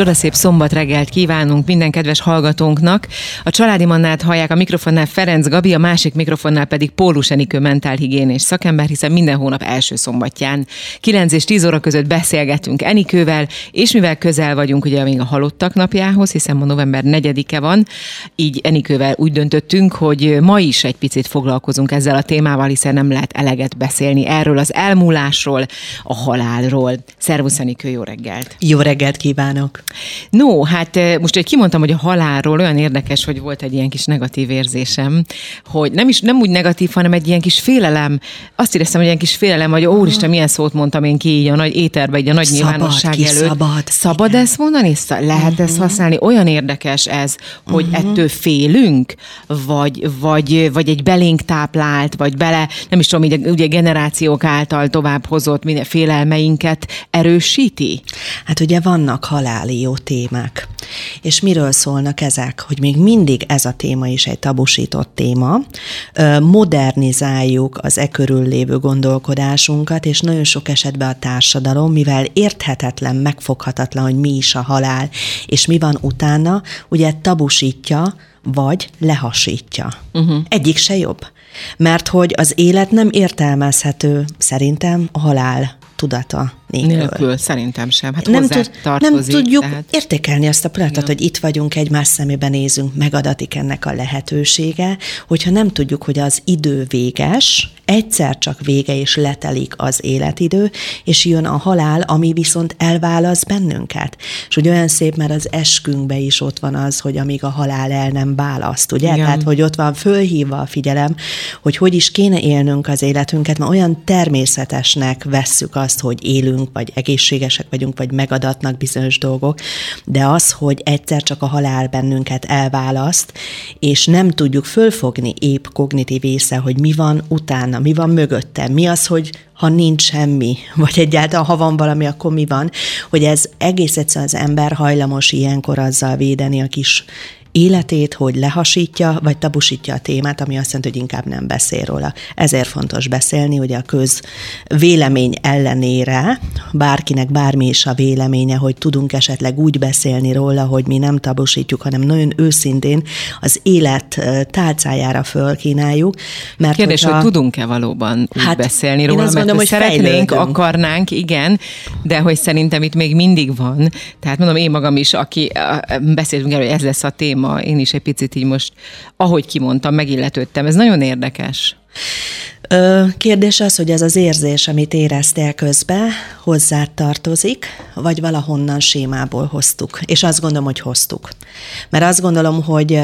Csodaszép szombat reggelt kívánunk minden kedves hallgatónknak. A családi mannát hallják a mikrofonnál Ferenc Gabi, a másik mikrofonnál pedig Pólus Enikő mentálhigiénés szakember, hiszen minden hónap első szombatján 9 és 10 óra között beszélgetünk Enikővel, és mivel közel vagyunk ugye még a halottak napjához, hiszen ma november 4-e van, így Enikővel úgy döntöttünk, hogy ma is egy picit foglalkozunk ezzel a témával, hiszen nem lehet eleget beszélni erről az elmúlásról, a halálról. Szervusz Enikő, jó reggelt! Jó reggelt kívánok! No, hát eh, most, hogy kimondtam, hogy a halálról olyan érdekes, hogy volt egy ilyen kis negatív érzésem, hogy nem is nem úgy negatív, hanem egy ilyen kis félelem. Azt éreztem, hogy ilyen kis félelem, hogy úristen, milyen szót mondtam én ki így a nagy éterbe, így a nagy Szabad, nyilvánosság ki előtt. szabad, Szabad igen. ezt mondani? Lehet ezt használni? Olyan érdekes ez, hogy ettől félünk, vagy, vagy, vagy egy belénk táplált, vagy bele, nem is tudom, így, ugye generációk által tovább hozott minden félelmeinket erősíti? Hát ugye vannak haláli jó témák. És miről szólnak ezek? Hogy még mindig ez a téma is egy tabusított téma. Modernizáljuk az e körül lévő gondolkodásunkat, és nagyon sok esetben a társadalom, mivel érthetetlen, megfoghatatlan, hogy mi is a halál, és mi van utána, ugye tabusítja, vagy lehasítja. Uh-huh. Egyik se jobb. Mert hogy az élet nem értelmezhető szerintem a halál tudata nélkül. Nélkül, szerintem sem. Hát nem, tud, tartozik, nem tudjuk tehát... értékelni azt a pillanatot, hogy itt vagyunk, egymás szemébe nézünk, megadatik ennek a lehetősége, hogyha nem tudjuk, hogy az idő véges, egyszer csak vége és letelik az életidő, és jön a halál, ami viszont elválaszt bennünket. És hogy olyan szép, mert az eskünkbe is ott van az, hogy amíg a halál el nem választ, ugye? Igen. Tehát, hogy ott van fölhívva a figyelem, hogy hogy is kéne élnünk az életünket, mert olyan természetesnek vesszük azt, hogy élünk, vagy egészségesek vagyunk, vagy megadatnak bizonyos dolgok, de az, hogy egyszer csak a halál bennünket elválaszt, és nem tudjuk fölfogni épp kognitív észre, hogy mi van utána, mi van mögötte, mi az, hogy ha nincs semmi, vagy egyáltalán ha van valami, akkor mi van, hogy ez egész egyszerűen az ember hajlamos ilyenkor azzal védeni a kis életét, hogy lehasítja, vagy tabusítja a témát, ami azt jelenti, hogy inkább nem beszél róla. Ezért fontos beszélni, hogy a köz vélemény ellenére, bárkinek bármi is a véleménye, hogy tudunk esetleg úgy beszélni róla, hogy mi nem tabusítjuk, hanem nagyon őszintén az élet tálcájára fölkínáljuk. Mert Kérdés, hogyha- hogy tudunk-e valóban úgy Hát, beszélni róla, mert mondom, hogy szeretnénk, fejlődünk. akarnánk, igen, de hogy szerintem itt még mindig van. Tehát mondom, én magam is, aki beszéltünk erről, hogy ez lesz a téma, én is egy picit így most, ahogy kimondtam, megilletődtem. Ez nagyon érdekes. Kérdés az, hogy ez az érzés, amit éreztél közben, hozzá tartozik, vagy valahonnan sémából hoztuk. És azt gondolom, hogy hoztuk. Mert azt gondolom, hogy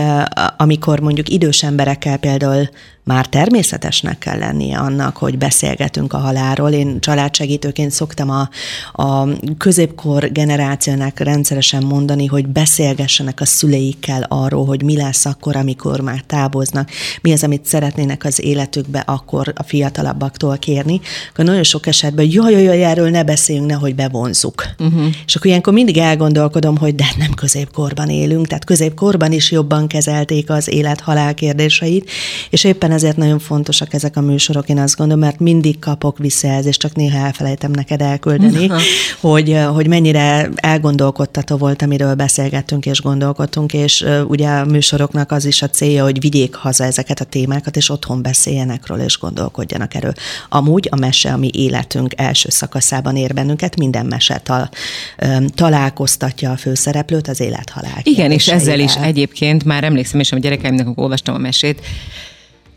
amikor mondjuk idős emberekkel például már természetesnek kell lennie annak, hogy beszélgetünk a halálról. Én családsegítőként szoktam a, a középkor generációnak rendszeresen mondani, hogy beszélgessenek a szüleikkel arról, hogy mi lesz akkor, amikor már távoznak, mi az, amit szeretnének az életükbe akkor a fiatalabbaktól kérni. Akkor nagyon sok esetben, jaj, jaj, jaj, erről ne beszéljünk, nehogy bevonzuk. Uh-huh. És akkor ilyenkor mindig elgondolkodom, hogy de hát nem középkorban élünk, tehát középkorban is jobban kezelték az élet-halál kérdéseit, és éppen ezért nagyon fontosak ezek a műsorok, én azt gondolom, mert mindig kapok visszajelzést, csak néha elfelejtem neked elküldeni, hogy, hogy mennyire elgondolkodtató volt, amiről beszélgettünk és gondolkodtunk, és ugye a műsoroknak az is a célja, hogy vigyék haza ezeket a témákat, és otthon beszéljenek róla, és gondolkodjanak erről. Amúgy a mese, ami életünk első szakaszában ér bennünket, minden mese tal, találkoztatja a főszereplőt az élet-halál Igen, és ezzel is egyébként már emlékszem hogy a gyerekeimnek, olvastam a mesét,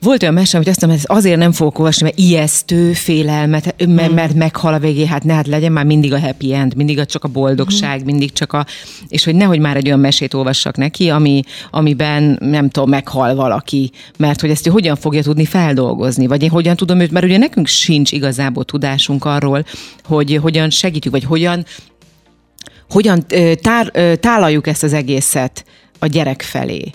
volt olyan mese, hogy azt mondom, hogy azért nem fogok olvasni, mert ijesztő, félelmet, mert, mert meghal a végé, hát ne, hát legyen már mindig a happy end, mindig a, csak a boldogság, mindig csak a... És hogy nehogy már egy olyan mesét olvassak neki, ami, amiben, nem tudom, meghal valaki, mert hogy ezt ő hogyan fogja tudni feldolgozni, vagy én hogyan tudom őt, mert ugye nekünk sincs igazából tudásunk arról, hogy hogyan segítjük, vagy hogyan hogyan tár, tálaljuk ezt az egészet a gyerek felé.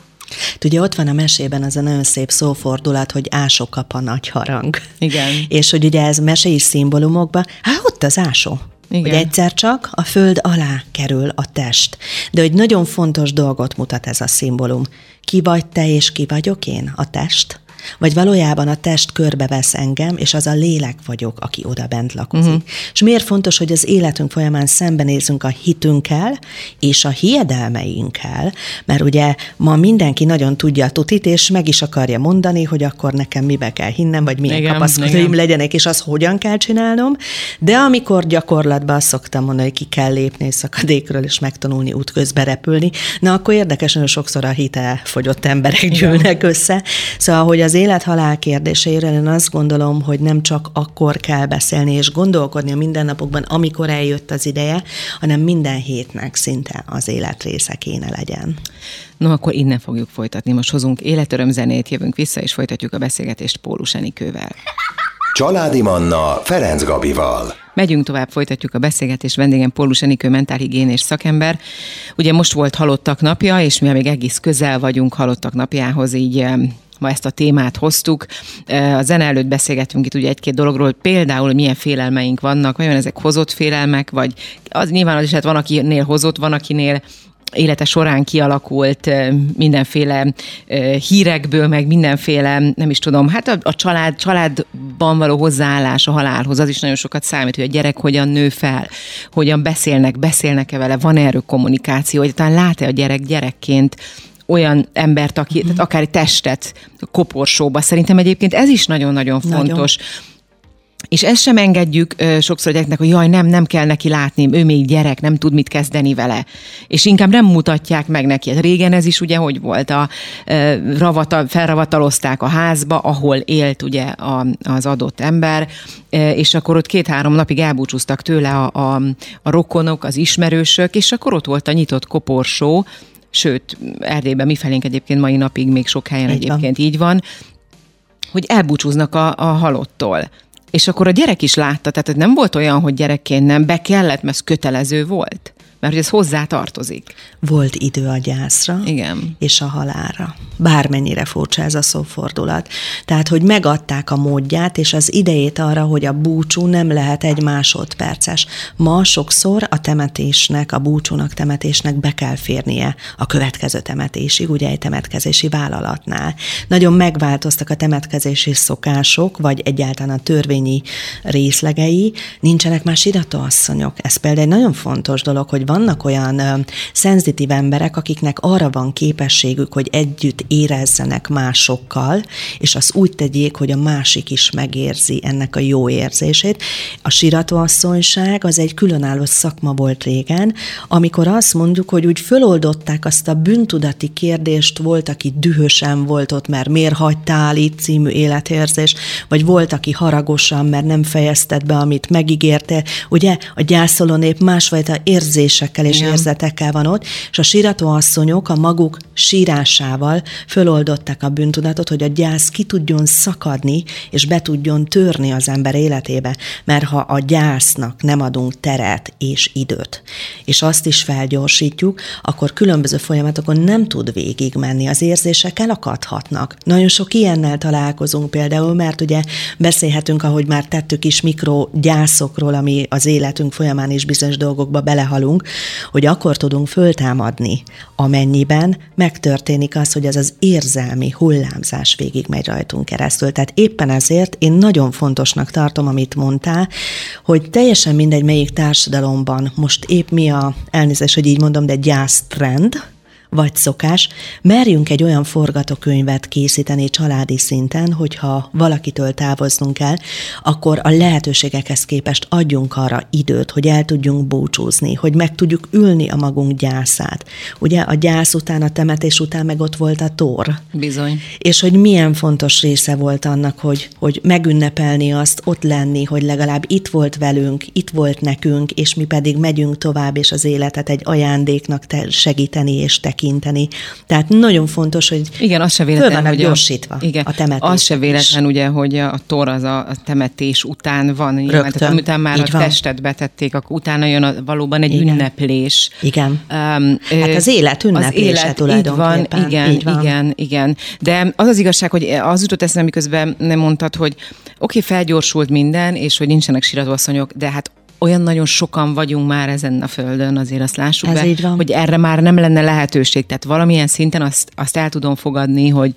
Ugye ott van a mesében az a nagyon szép szófordulat, hogy ásó kap a nagy harang. Igen. És hogy ugye ez mesei szimbólumokban, hát ott az ásó. Igen. Hogy egyszer csak a föld alá kerül a test. De hogy nagyon fontos dolgot mutat ez a szimbólum. Ki vagy te és ki vagyok én? A test. Vagy valójában a test körbevesz engem, és az a lélek vagyok, aki oda bent lakozik. Uh-huh. És miért fontos, hogy az életünk folyamán szembenézünk a hitünkkel és a hiedelmeinkkel, mert ugye ma mindenki nagyon tudja a tutit, és meg is akarja mondani, hogy akkor nekem mibe kell hinnem, vagy milyen igen, kapaszkodóim legyenek, és az hogyan kell csinálnom, de amikor gyakorlatban azt szoktam mondani, hogy ki kell lépni szakadékről, és megtanulni útközben repülni, na akkor érdekes, hogy sokszor a hite fogyott emberek gyűlnek össze. Szóval, hogy az élet-halál kérdéséről én azt gondolom, hogy nem csak akkor kell beszélni és gondolkodni a mindennapokban, amikor eljött az ideje, hanem minden hétnek szinte az élet része kéne legyen. No, akkor innen fogjuk folytatni. Most hozunk életöröm zenét, jövünk vissza, és folytatjuk a beszélgetést Pólus Enikővel. Családi Manna Ferenc Gabival. Megyünk tovább, folytatjuk a beszélgetést. Vendégem Pólus Enikő, mentálhigiénés szakember. Ugye most volt halottak napja, és mi még egész közel vagyunk halottak napjához, így ma ezt a témát hoztuk. A zene előtt beszélgettünk itt ugye egy-két dologról, például milyen félelmeink vannak, vajon ezek hozott félelmek, vagy az nyilván az is hát van, akinél hozott, van, akinél élete során kialakult mindenféle hírekből, meg mindenféle, nem is tudom, hát a, a család, családban való hozzáállás a halálhoz, az is nagyon sokat számít, hogy a gyerek hogyan nő fel, hogyan beszélnek, beszélnek-e vele, van erről kommunikáció, hogy talán lát-e a gyerek gyerekként olyan embert, aki, tehát akár egy testet koporsóba. Szerintem egyébként ez is nagyon-nagyon fontos. Nagyon és ezt sem engedjük ö, sokszor gyereknek, hogy jaj, nem, nem kell neki látni, ő még gyerek, nem tud mit kezdeni vele. És inkább nem mutatják meg neki. Hát régen ez is ugye hogy volt, a, ö, ravata, felravatalozták a házba, ahol élt ugye a, az adott ember, ö, és akkor ott két-három napig elbúcsúztak tőle a, a, a rokonok, az ismerősök, és akkor ott volt a nyitott koporsó, sőt, Erdélyben mi felénk egyébként mai napig még sok helyen így egyébként van. így van, hogy elbúcsúznak a, a halottól. És akkor a gyerek is látta, tehát nem volt olyan, hogy gyerekként nem, be kellett, mert kötelező volt mert hogy ez hozzá tartozik. Volt idő a gyászra, Igen. és a halára. Bármennyire furcsa ez a szófordulat. Tehát, hogy megadták a módját, és az idejét arra, hogy a búcsú nem lehet egy másodperces. Ma sokszor a temetésnek, a búcsúnak, temetésnek be kell férnie a következő temetésig, ugye egy temetkezési vállalatnál. Nagyon megváltoztak a temetkezési szokások, vagy egyáltalán a törvényi részlegei, nincsenek más iratóasszonyok. Ez például egy nagyon fontos dolog, hogy vannak olyan ö, szenzitív emberek, akiknek arra van képességük, hogy együtt érezzenek másokkal, és azt úgy tegyék, hogy a másik is megérzi ennek a jó érzését. A siratóasszonyság az egy különálló szakma volt régen, amikor azt mondjuk, hogy úgy föloldották azt a bűntudati kérdést, volt, aki dühösen volt ott, mert miért hagytál itt című életérzés, vagy volt, aki haragosan, mert nem fejezted be, amit megígérte. Ugye a gyászoló nép másfajta érzése érzésekkel és Igen. érzetekkel van ott, és a síratóasszonyok a maguk sírásával föloldották a bűntudatot, hogy a gyász ki tudjon szakadni, és be tudjon törni az ember életébe. Mert ha a gyásznak nem adunk teret és időt, és azt is felgyorsítjuk, akkor különböző folyamatokon nem tud végigmenni, az érzések elakadhatnak. Nagyon sok ilyennel találkozunk például, mert ugye beszélhetünk, ahogy már tettük is, mikrogyászokról, ami az életünk folyamán is bizonyos dolgokba belehalunk, hogy akkor tudunk föltámadni, amennyiben megtörténik az, hogy ez az érzelmi hullámzás végigmegy rajtunk keresztül. Tehát éppen ezért én nagyon fontosnak tartom, amit mondtál, hogy teljesen mindegy, melyik társadalomban most épp mi a, elnézést, hogy így mondom, de gyásztrend, vagy szokás, merjünk egy olyan forgatókönyvet készíteni családi szinten, hogyha valakitől távoznunk kell, akkor a lehetőségekhez képest adjunk arra időt, hogy el tudjunk búcsúzni, hogy meg tudjuk ülni a magunk gyászát. Ugye a gyász után, a temetés után meg ott volt a tor. Bizony. És hogy milyen fontos része volt annak, hogy, hogy megünnepelni azt, ott lenni, hogy legalább itt volt velünk, itt volt nekünk, és mi pedig megyünk tovább, és az életet egy ajándéknak segíteni és tekinteni tekinteni. Tehát nagyon fontos, hogy igen, az se véletlen, hogy gyorsítva a, igen, a temetés. Az se véletlen, ugye, hogy a tor az a, a temetés után van. Nyilván, Rögtön. Tehát, utána már Így a van. testet betették, akkor utána jön a, valóban egy igen. ünneplés. Igen. Um, hát az élet ünneplése az élet, tulajdonképpen. Így van, igen, így van. igen, igen. De az az igazság, hogy az jutott eszembe, miközben nem mondtad, hogy oké, okay, felgyorsult minden, és hogy nincsenek siratóasszonyok, de hát olyan nagyon sokan vagyunk már ezen a földön, azért azt lássuk Ez be, így van. hogy erre már nem lenne lehetőség. Tehát valamilyen szinten azt, azt el tudom fogadni, hogy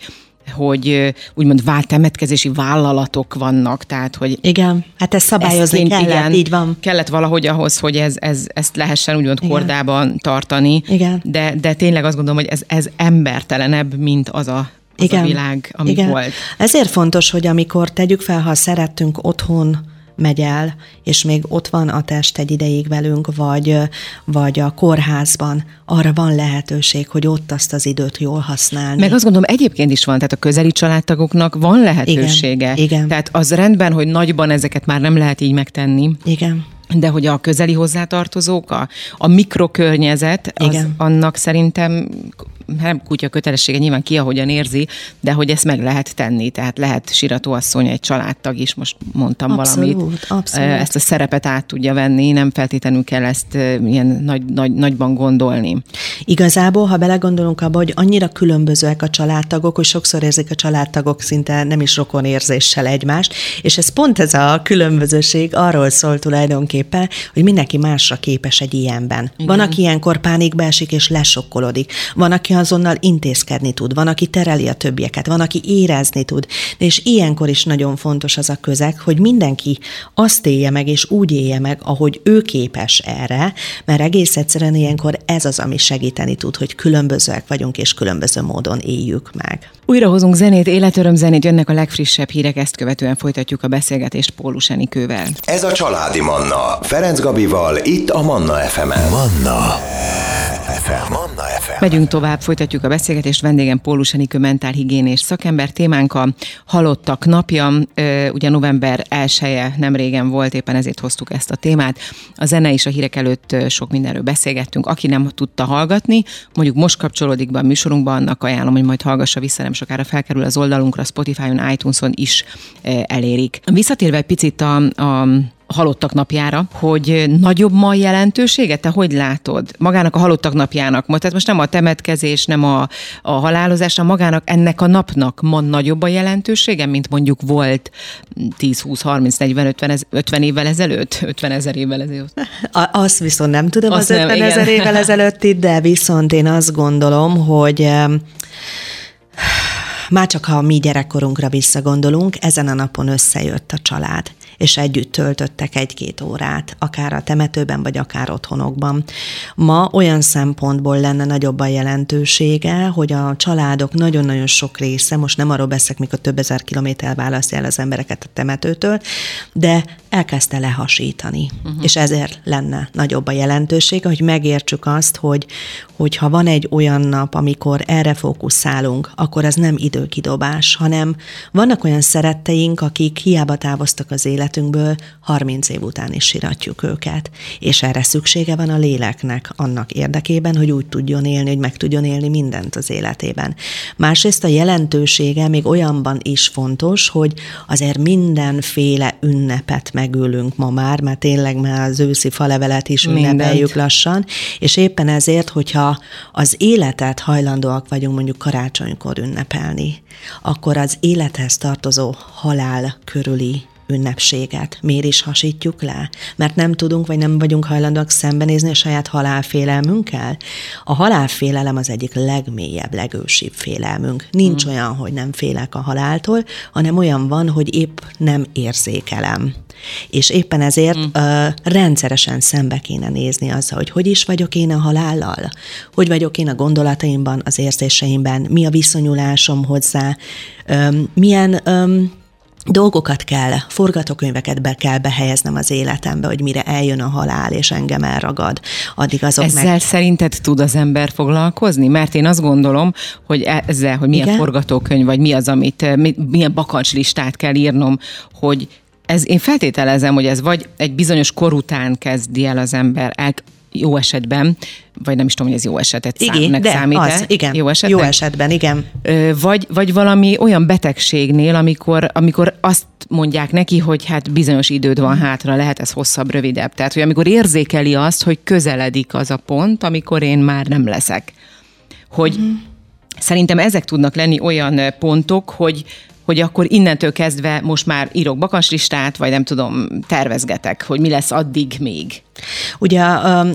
hogy úgymond vált temetkezési vállalatok vannak, tehát hogy... Igen, hát ezt szabályozni ezt kellett, igen, így van. Kellett valahogy ahhoz, hogy ez, ez, ezt lehessen úgymond igen. kordában tartani, igen. De, de tényleg azt gondolom, hogy ez, ez embertelenebb, mint az a az igen. a világ, ami Igen. volt. Ezért fontos, hogy amikor tegyük fel, ha szerettünk otthon megy el, és még ott van a test egy ideig velünk, vagy, vagy a kórházban, arra van lehetőség, hogy ott azt az időt jól használni. Meg azt gondolom, egyébként is van, tehát a közeli családtagoknak van lehetősége. Igen, igen. Tehát az rendben, hogy nagyban ezeket már nem lehet így megtenni. Igen de hogy a közeli hozzátartozók, a, a mikrokörnyezet, az Igen. annak szerintem nem kutya kötelessége, nyilván ki ahogyan érzi, de hogy ezt meg lehet tenni, tehát lehet siratóasszony, egy családtag is, most mondtam abszolút, valamit. Abszolút. Ezt a szerepet át tudja venni, nem feltétlenül kell ezt ilyen nagy, nagy, nagyban gondolni. Igazából, ha belegondolunk abba, hogy annyira különbözőek a családtagok, hogy sokszor érzik a családtagok szinte nem is rokon érzéssel egymást, és ez pont ez a különbözőség arról szól tulajdonképpen, hogy mindenki másra képes egy ilyenben. Igen. Van, aki ilyenkor pánikba esik és lesokkolodik. Van, aki azonnal intézkedni tud, van, aki tereli a többieket, van, aki érezni tud. De és ilyenkor is nagyon fontos az a közeg, hogy mindenki azt élje meg, és úgy élje meg, ahogy ő képes erre, mert egész egyszerűen ilyenkor ez az, ami segíteni tud, hogy különbözőek vagyunk, és különböző módon éljük meg. Újra hozunk zenét, életöröm zenét, jönnek a legfrissebb hírek, ezt követően folytatjuk a beszélgetést Pólus Enikővel. Ez a Családi Manna, Ferenc Gabival, itt a Manna FM-en. Manna FM. Manna FM. Megyünk tovább, folytatjuk a beszélgetést. Vendégem Pólus Enikő mentálhigiénés szakember. Témánk a halottak napja. Ugye november 1 nem régen volt, éppen ezért hoztuk ezt a témát. A zene is a hírek előtt sok mindenről beszélgettünk. Aki nem tudta hallgatni, mondjuk most kapcsolódik be a műsorunkban, annak ajánlom, hogy majd hallgassa vissza, nem sokára felkerül az oldalunkra, Spotify-on, iTunes-on is elérik. Visszatérve egy picit a, a halottak napjára, hogy nagyobb ma jelentősége? Te hogy látod? Magának a halottak napjának, tehát most nem a temetkezés, nem a, a halálozás, hanem magának ennek a napnak ma nagyobb a jelentősége, mint mondjuk volt 10, 20, 30, 40, 50, 50 évvel ezelőtt, 50 ezer évvel ezelőtt? Azt viszont nem tudom azt az 50 ezer évvel ezelőtt, de viszont én azt gondolom, hogy már csak ha a mi gyerekkorunkra visszagondolunk, ezen a napon összejött a család és együtt töltöttek egy-két órát, akár a temetőben, vagy akár otthonokban. Ma olyan szempontból lenne nagyobb a jelentősége, hogy a családok nagyon-nagyon sok része, most nem arról beszélek, mikor több ezer kilométer választja el az embereket a temetőtől, de elkezdte lehasítani. Uh-huh. És ezért lenne nagyobb a jelentősége, hogy megértsük azt, hogy, hogy ha van egy olyan nap, amikor erre fókuszálunk, akkor ez nem időkidobás, hanem vannak olyan szeretteink, akik hiába távoztak az életünkből, 30 év után is siratjuk őket. És erre szüksége van a léleknek annak érdekében, hogy úgy tudjon élni, hogy meg tudjon élni mindent az életében. Másrészt a jelentősége még olyanban is fontos, hogy azért mindenféle ünnepet megülünk ma már, mert tényleg már az őszi falevelet is ünnepeljük lassan, és éppen ezért, hogyha az életet hajlandóak vagyunk mondjuk karácsonykor ünnepelni, akkor az élethez tartozó halál körüli ünnepséget. Miért is hasítjuk le? Mert nem tudunk, vagy nem vagyunk hajlandóak szembenézni a saját halálfélelmünkkel? A halálfélelem az egyik legmélyebb, legősibb félelmünk. Nincs hmm. olyan, hogy nem félek a haláltól, hanem olyan van, hogy épp nem érzékelem. És éppen ezért mm. uh, rendszeresen szembe kéne nézni azzal, hogy hogy is vagyok én a halállal, hogy vagyok én a gondolataimban, az érzéseimben, mi a viszonyulásom hozzá, um, milyen um, dolgokat kell, forgatókönyveket be kell behelyeznem az életembe, hogy mire eljön a halál, és engem elragad, addig azok ezzel meg... szerinted tud az ember foglalkozni? Mert én azt gondolom, hogy e- ezzel, hogy milyen Igen? forgatókönyv, vagy mi az, amit, milyen bakancslistát kell írnom, hogy ez, én feltételezem, hogy ez vagy egy bizonyos kor után kezdi el az ember el, jó esetben, vagy nem is tudom, hogy ez jó esetet igen, de számít az, igen, jó, esetben? jó esetben, igen. Vagy, vagy valami olyan betegségnél, amikor, amikor azt mondják neki, hogy hát bizonyos időd van hátra, lehet ez hosszabb, rövidebb. Tehát, hogy amikor érzékeli azt, hogy közeledik az a pont, amikor én már nem leszek. Hogy uh-huh. szerintem ezek tudnak lenni olyan pontok, hogy hogy akkor innentől kezdve most már írok bakancslistát, vagy nem tudom, tervezgetek, hogy mi lesz addig még. Ugye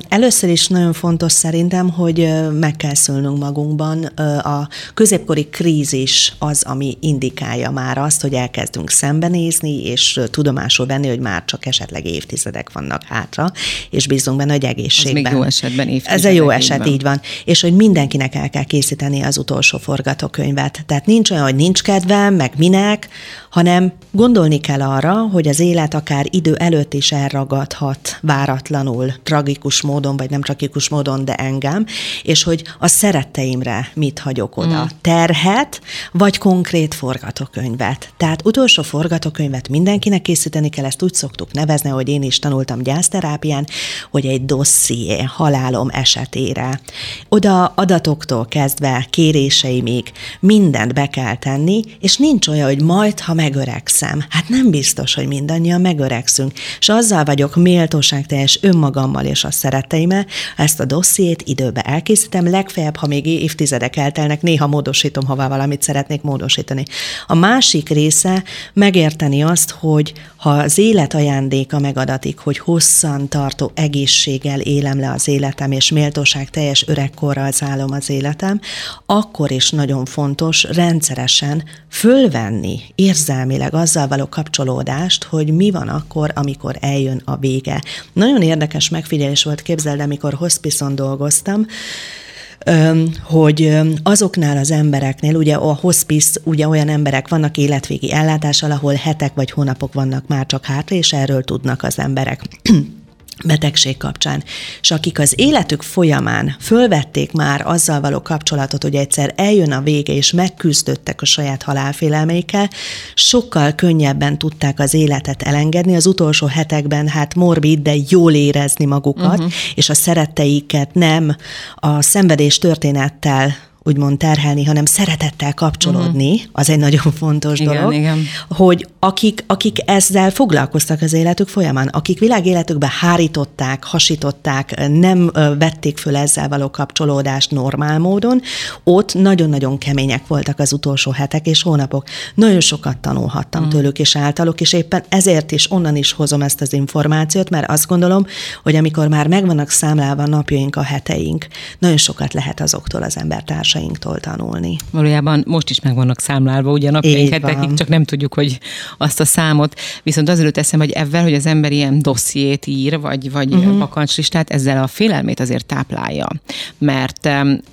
először is nagyon fontos szerintem, hogy meg kell szülnünk magunkban. A középkori krízis az, ami indikálja már azt, hogy elkezdünk szembenézni, és tudomásul venni, hogy már csak esetleg évtizedek vannak hátra, és bízunk benne, hogy egészségben. Ez még jó esetben évtizedek. Ez a jó eset, így van. így van. És hogy mindenkinek el kell készíteni az utolsó forgatókönyvet. Tehát nincs olyan, hogy nincs kedvem, meg minek, hanem gondolni kell arra, hogy az élet akár idő előtt is elragadhat váratlanul, tragikus módon, vagy nem tragikus módon, de engem, és hogy a szeretteimre mit hagyok oda. Mm. Terhet, vagy konkrét forgatókönyvet. Tehát utolsó forgatókönyvet mindenkinek készíteni kell, ezt úgy szoktuk nevezni, hogy én is tanultam gyászterápián, hogy egy dosszié halálom esetére. Oda adatoktól kezdve kéréseimig mindent be kell tenni, és nincs olyan, hogy majd, ha megöregszem. Hát nem biztos, hogy mindannyian megöregszünk. És azzal vagyok méltóságteljes önmagammal és a szeretteimmel, ezt a dossziét időbe elkészítem, legfeljebb, ha még évtizedek eltelnek, néha módosítom, ha valamit szeretnék módosítani. A másik része megérteni azt, hogy ha az élet ajándéka megadatik, hogy hosszan tartó egészséggel élem le az életem, és méltóság teljes öregkorral szállom az életem, akkor is nagyon fontos rendszeresen fölvenni érzelmileg azzal való kapcsolódást, hogy mi van akkor, amikor eljön a vége. Nagyon érdekes megfigyelés volt, képzeld, amikor hospicon dolgoztam, hogy azoknál az embereknél, ugye a hospice, ugye olyan emberek vannak életvégi ellátással, ahol hetek vagy hónapok vannak már csak hátra, és erről tudnak az emberek betegség kapcsán, és akik az életük folyamán fölvették már azzal való kapcsolatot, hogy egyszer eljön a vége, és megküzdöttek a saját halálfélelmeikkel, sokkal könnyebben tudták az életet elengedni, az utolsó hetekben hát morbid, de jól érezni magukat, uh-huh. és a szeretteiket nem a szenvedés történettel úgymond terhelni, hanem szeretettel kapcsolódni, uh-huh. az egy nagyon fontos igen, dolog, igen. hogy akik, akik ezzel foglalkoztak az életük folyamán, akik világéletükbe hárították, hasították, nem vették föl ezzel való kapcsolódást normál módon, ott nagyon-nagyon kemények voltak az utolsó hetek és hónapok. Nagyon sokat tanulhattam uh-huh. tőlük és általuk, és éppen ezért is onnan is hozom ezt az információt, mert azt gondolom, hogy amikor már megvannak számlálva napjaink, a heteink, nagyon sokat lehet azoktól az embertárs társainktól tanulni. Valójában most is meg vannak számlálva, ugye napjaink hetekig, csak nem tudjuk, hogy azt a számot. Viszont az előtt eszem, hogy ebben, hogy az ember ilyen dossziét ír, vagy, vagy uh-huh. bakancslistát, ezzel a félelmét azért táplálja. Mert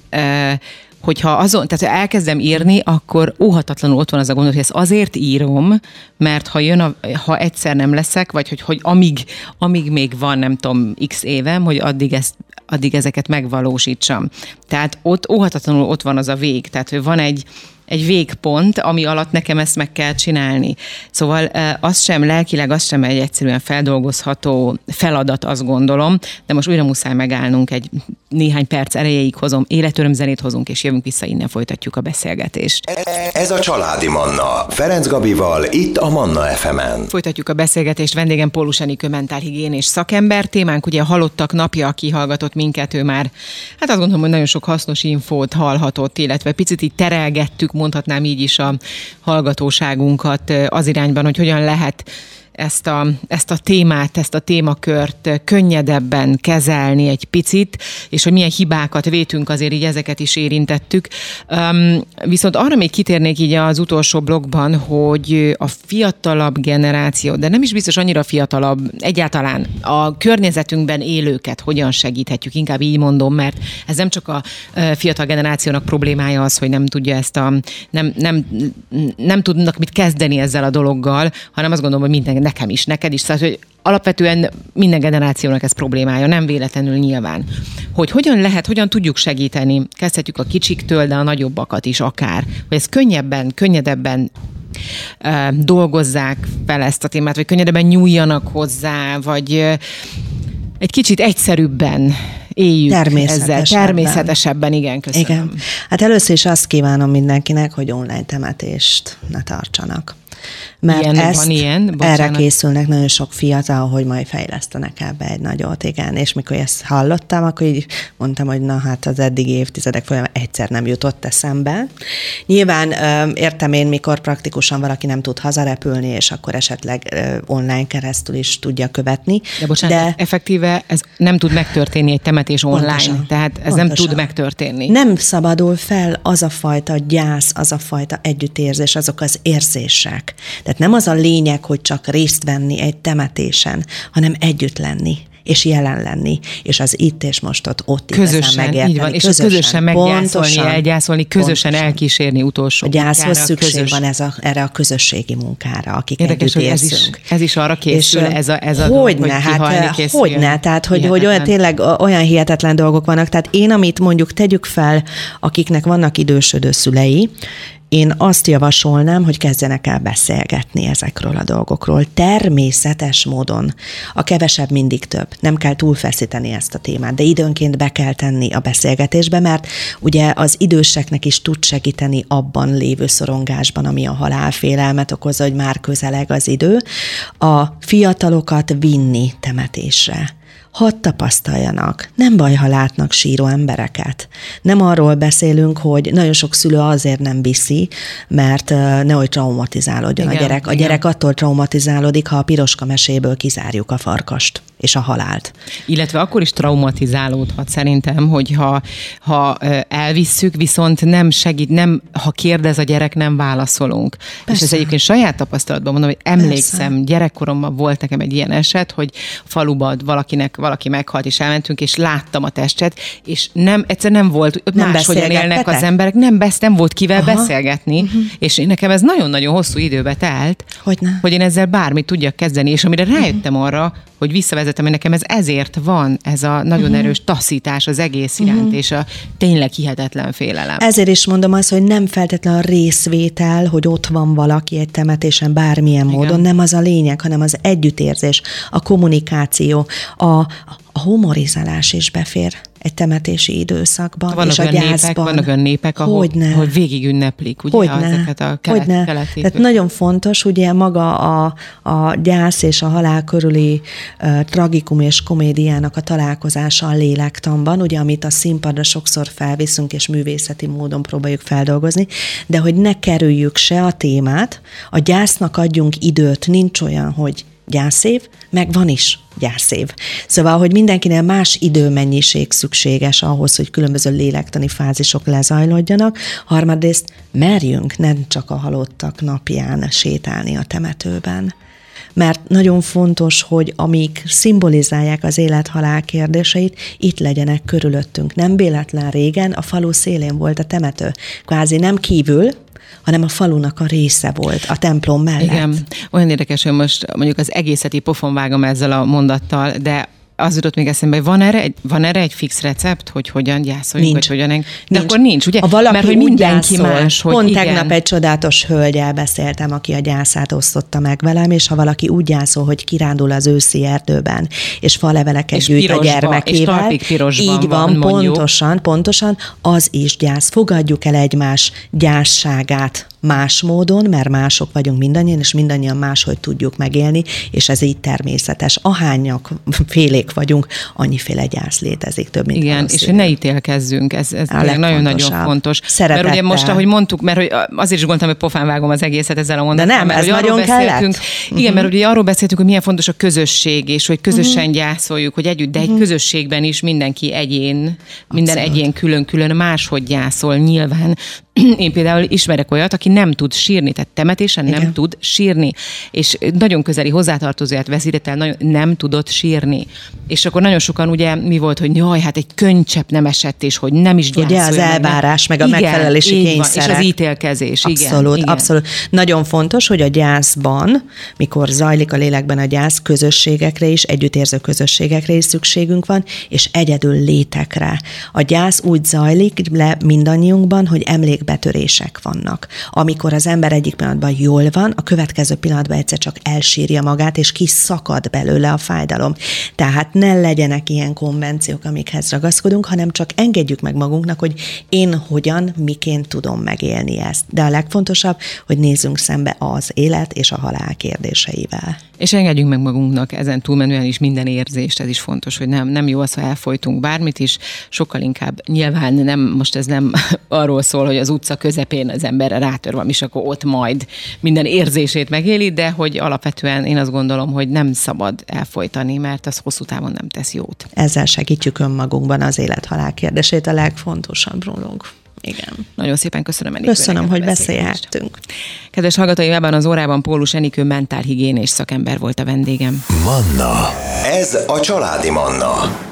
e, hogyha azon, tehát ha elkezdem írni, akkor óhatatlanul ott van az a gondol, hogy ezt azért írom, mert ha jön, a, ha egyszer nem leszek, vagy hogy, hogy amíg, amíg még van, nem tudom, x évem, hogy addig ezt addig ezeket megvalósítsam. Tehát ott óhatatlanul ott van az a vég, tehát hogy van egy, egy végpont, ami alatt nekem ezt meg kell csinálni. Szóval az sem lelkileg, az sem egy egyszerűen feldolgozható feladat, azt gondolom, de most újra muszáj megállnunk egy néhány perc erejéig hozom, életörömzenét hozunk, és jövünk vissza, innen folytatjuk a beszélgetést. Ez a Családi Manna, Ferenc Gabival, itt a Manna FM-en. Folytatjuk a beszélgetést, vendégem Pólus Enikő mentálhigiénés szakember, témánk ugye a halottak napja, aki hallgatott minket, ő már, hát azt gondolom, hogy nagyon sok hasznos infót hallhatott, illetve picit így terelgettük, mondhatnám így is a hallgatóságunkat az irányban, hogy hogyan lehet ezt a, ezt a témát, ezt a témakört könnyedebben kezelni egy picit, és hogy milyen hibákat vétünk, azért így ezeket is érintettük. Um, viszont arra még kitérnék így az utolsó blogban, hogy a fiatalabb generáció, de nem is biztos annyira fiatalabb, egyáltalán a környezetünkben élőket hogyan segíthetjük, inkább így mondom, mert ez nem csak a fiatal generációnak problémája az, hogy nem tudja ezt a, nem, nem, nem tudnak mit kezdeni ezzel a dologgal, hanem azt gondolom, hogy minden nekem is, neked is, szóval, hogy alapvetően minden generációnak ez problémája, nem véletlenül nyilván. Hogy hogyan lehet, hogyan tudjuk segíteni, kezdhetjük a kicsiktől, de a nagyobbakat is akár, hogy ez könnyebben, könnyedebben dolgozzák fel ezt a témát, vagy könnyedebben nyúljanak hozzá, vagy egy kicsit egyszerűbben éljük természetesebben. ezzel. Természetesebben, igen, köszönöm. Igen. Hát először is azt kívánom mindenkinek, hogy online temetést ne tartsanak mert ilyen, ezt van ilyen? erre készülnek nagyon sok fiatal, hogy majd fejlesztenek ebbe egy nagyot, igen. És mikor ezt hallottam, akkor így mondtam, hogy na hát az eddigi évtizedek folyamán egyszer nem jutott eszembe. Nyilván értem én, mikor praktikusan valaki nem tud hazarepülni, és akkor esetleg online keresztül is tudja követni. De bocsánat, de effektíve ez nem tud megtörténni egy temetés online, Pontosan. tehát ez Pontosan. nem tud megtörténni. Nem szabadul fel az a fajta gyász, az a fajta együttérzés, azok az érzések. Tehát nem az a lényeg, hogy csak részt venni egy temetésen, hanem együtt lenni és jelen lenni, és az itt és most ott, ott közösen, megérteni. Így van, és közösen, közösen meggyászolni, elgyászolni, közösen pontosan. elkísérni utolsó A gyászhoz szükség közös... van ez a, erre a közösségi munkára, akik Érdekes, együtt ez is, ez is arra készül, és, ez a, ez a hogyne, dolog, hogy hát, hogyne, tehát hogy, hogy olyan tényleg olyan hihetetlen dolgok vannak. Tehát én, amit mondjuk tegyük fel, akiknek vannak idősödő szülei, én azt javasolnám, hogy kezdjenek el beszélgetni ezekről a dolgokról. Természetes módon. A kevesebb mindig több. Nem kell túlfeszíteni ezt a témát, de időnként be kell tenni a beszélgetésbe, mert ugye az időseknek is tud segíteni abban lévő szorongásban, ami a halálfélelmet okozza, hogy már közeleg az idő, a fiatalokat vinni temetésre hadd tapasztaljanak. Nem baj, ha látnak síró embereket. Nem arról beszélünk, hogy nagyon sok szülő azért nem viszi, mert nehogy traumatizálódjon igen, a gyerek. A igen. gyerek attól traumatizálódik, ha a piroska meséből kizárjuk a farkast és a halált. Illetve akkor is traumatizálódhat szerintem, hogyha ha elvisszük, viszont nem segít, nem, ha kérdez a gyerek, nem válaszolunk. Persze. És ez egyébként saját tapasztalatban mondom, hogy emlékszem, Persze. gyerekkoromban volt nekem egy ilyen eset, hogy faluban valakinek valaki meghalt, és elmentünk, és láttam a testet, és nem, egyszer nem volt, nem máshogyan élnek az emberek, nem, besz, nem volt kivel Aha. beszélgetni, uh-huh. és én nekem ez nagyon-nagyon hosszú időbe telt, Hogyne. hogy én ezzel bármit tudjak kezdeni, és amire rájöttem arra, hogy visszavezetem, hogy nekem ez ezért van, ez a nagyon uh-huh. erős taszítás az egész iránt, uh-huh. és a tényleg hihetetlen félelem. Ezért is mondom azt, hogy nem feltétlen a részvétel, hogy ott van valaki egy temetésen bármilyen Igen. módon, nem az a lényeg, hanem az együttérzés, a kommunikáció, a, a humorizálás is befér egy temetési időszakban, vannak és a gyászban. Népek, vannak olyan népek, ahol, Hogyne. ahol végig ünneplik, ugye, Hogyne. ezeket a kelet, Hogyne. keleti... Tehát nagyon fontos, ugye maga a, a gyász és a halál körüli uh, tragikum és komédiának a találkozása a lélektanban, ugye, amit a színpadra sokszor felviszünk, és művészeti módon próbáljuk feldolgozni, de hogy ne kerüljük se a témát, a gyásznak adjunk időt, nincs olyan, hogy gyászév, meg van is gyászév. Szóval, hogy mindenkinek más időmennyiség szükséges ahhoz, hogy különböző lélektani fázisok lezajlódjanak. Harmadrészt merjünk nem csak a halottak napján sétálni a temetőben mert nagyon fontos, hogy amik szimbolizálják az élet-halál kérdéseit, itt legyenek körülöttünk. Nem véletlen régen a falu szélén volt a temető. Kvázi nem kívül, hanem a falunak a része volt, a templom mellett. Igen, olyan érdekes, hogy most mondjuk az egészet így pofon vágom ezzel a mondattal, de az jutott még eszembe, hogy van erre, egy, van erre egy fix recept, hogy hogyan gyászoljunk, nincs. vagy hogyan... De nincs. akkor nincs, ugye? Ha valaki Mert hogy mindenki gyászol, más, hogy Pont igen. tegnap egy csodálatos hölgyel beszéltem, aki a gyászát osztotta meg velem, és ha valaki úgy gyászol, hogy kirándul az őszi erdőben, és faleveleket és gyűjt pirosba, a gyermekével, és így van, van pontosan, pontosan, az is gyász. Fogadjuk el egymás gyászságát más módon, mert mások vagyunk mindannyian, és mindannyian máshogy tudjuk megélni, és ez így természetes. Ahányak félék vagyunk, annyiféle gyász létezik, több, mint Igen, és hogy ne ítélkezzünk, ez, ez nagyon-nagyon fontos. Szeretettel. Mert ugye most, ahogy mondtuk, mert hogy azért is gondoltam, hogy pofán vágom az egészet ezzel a mondattal. De nem, mert, ez nagyon beszéltünk, Igen, uh-huh. mert ugye arról beszéltünk, hogy milyen fontos a közösség, és hogy közösen uh-huh. gyászoljuk, hogy együtt, de egy uh-huh. közösségben is mindenki egyén, minden Abszolút. egyén külön-külön máshogy gyászol nyilván. Én például ismerek olyat, aki nem tud sírni, tehát temetésen Igen. nem tud sírni, és nagyon közeli hozzátartozóját veszített el, nagyon, nem tudott sírni. És akkor nagyon sokan ugye mi volt, hogy jaj, hát egy könycsepp nem esett, és hogy nem is gyászolja. Ugye az elvárás, meg a igen, megfelelési kényszerek. Van, és az ítélkezés. Abszolút, igen, abszolút. Nagyon fontos, hogy a gyászban, mikor zajlik a lélekben a gyász, közösségekre is, együttérző közösségekre is szükségünk van, és egyedül létekre. A gyász úgy zajlik le mindannyiunkban, hogy emlékbe betörések vannak. Amikor az ember egyik pillanatban jól van, a következő pillanatban egyszer csak elsírja magát, és kiszakad belőle a fájdalom. Tehát ne legyenek ilyen konvenciók, amikhez ragaszkodunk, hanem csak engedjük meg magunknak, hogy én hogyan, miként tudom megélni ezt. De a legfontosabb, hogy nézzünk szembe az élet és a halál kérdéseivel. És engedjünk meg magunknak ezen túlmenően is minden érzést, ez is fontos, hogy nem, nem jó az, ha elfolytunk bármit is, sokkal inkább nyilván nem, most ez nem arról szól, hogy az utca közepén az ember rátör van, és akkor ott majd minden érzését megéli, de hogy alapvetően én azt gondolom, hogy nem szabad elfolytani, mert az hosszú távon nem tesz jót. Ezzel segítjük önmagunkban az élet-halál kérdését, a legfontosabb rólunk. Igen. Nagyon szépen köszönöm, Enikő. Köszönöm, hogy beszélhettünk. Kedves hallgatóim, ebben az órában Pólus Enikő mentálhigiénés szakember volt a vendégem. Manna. Ez a családi Manna.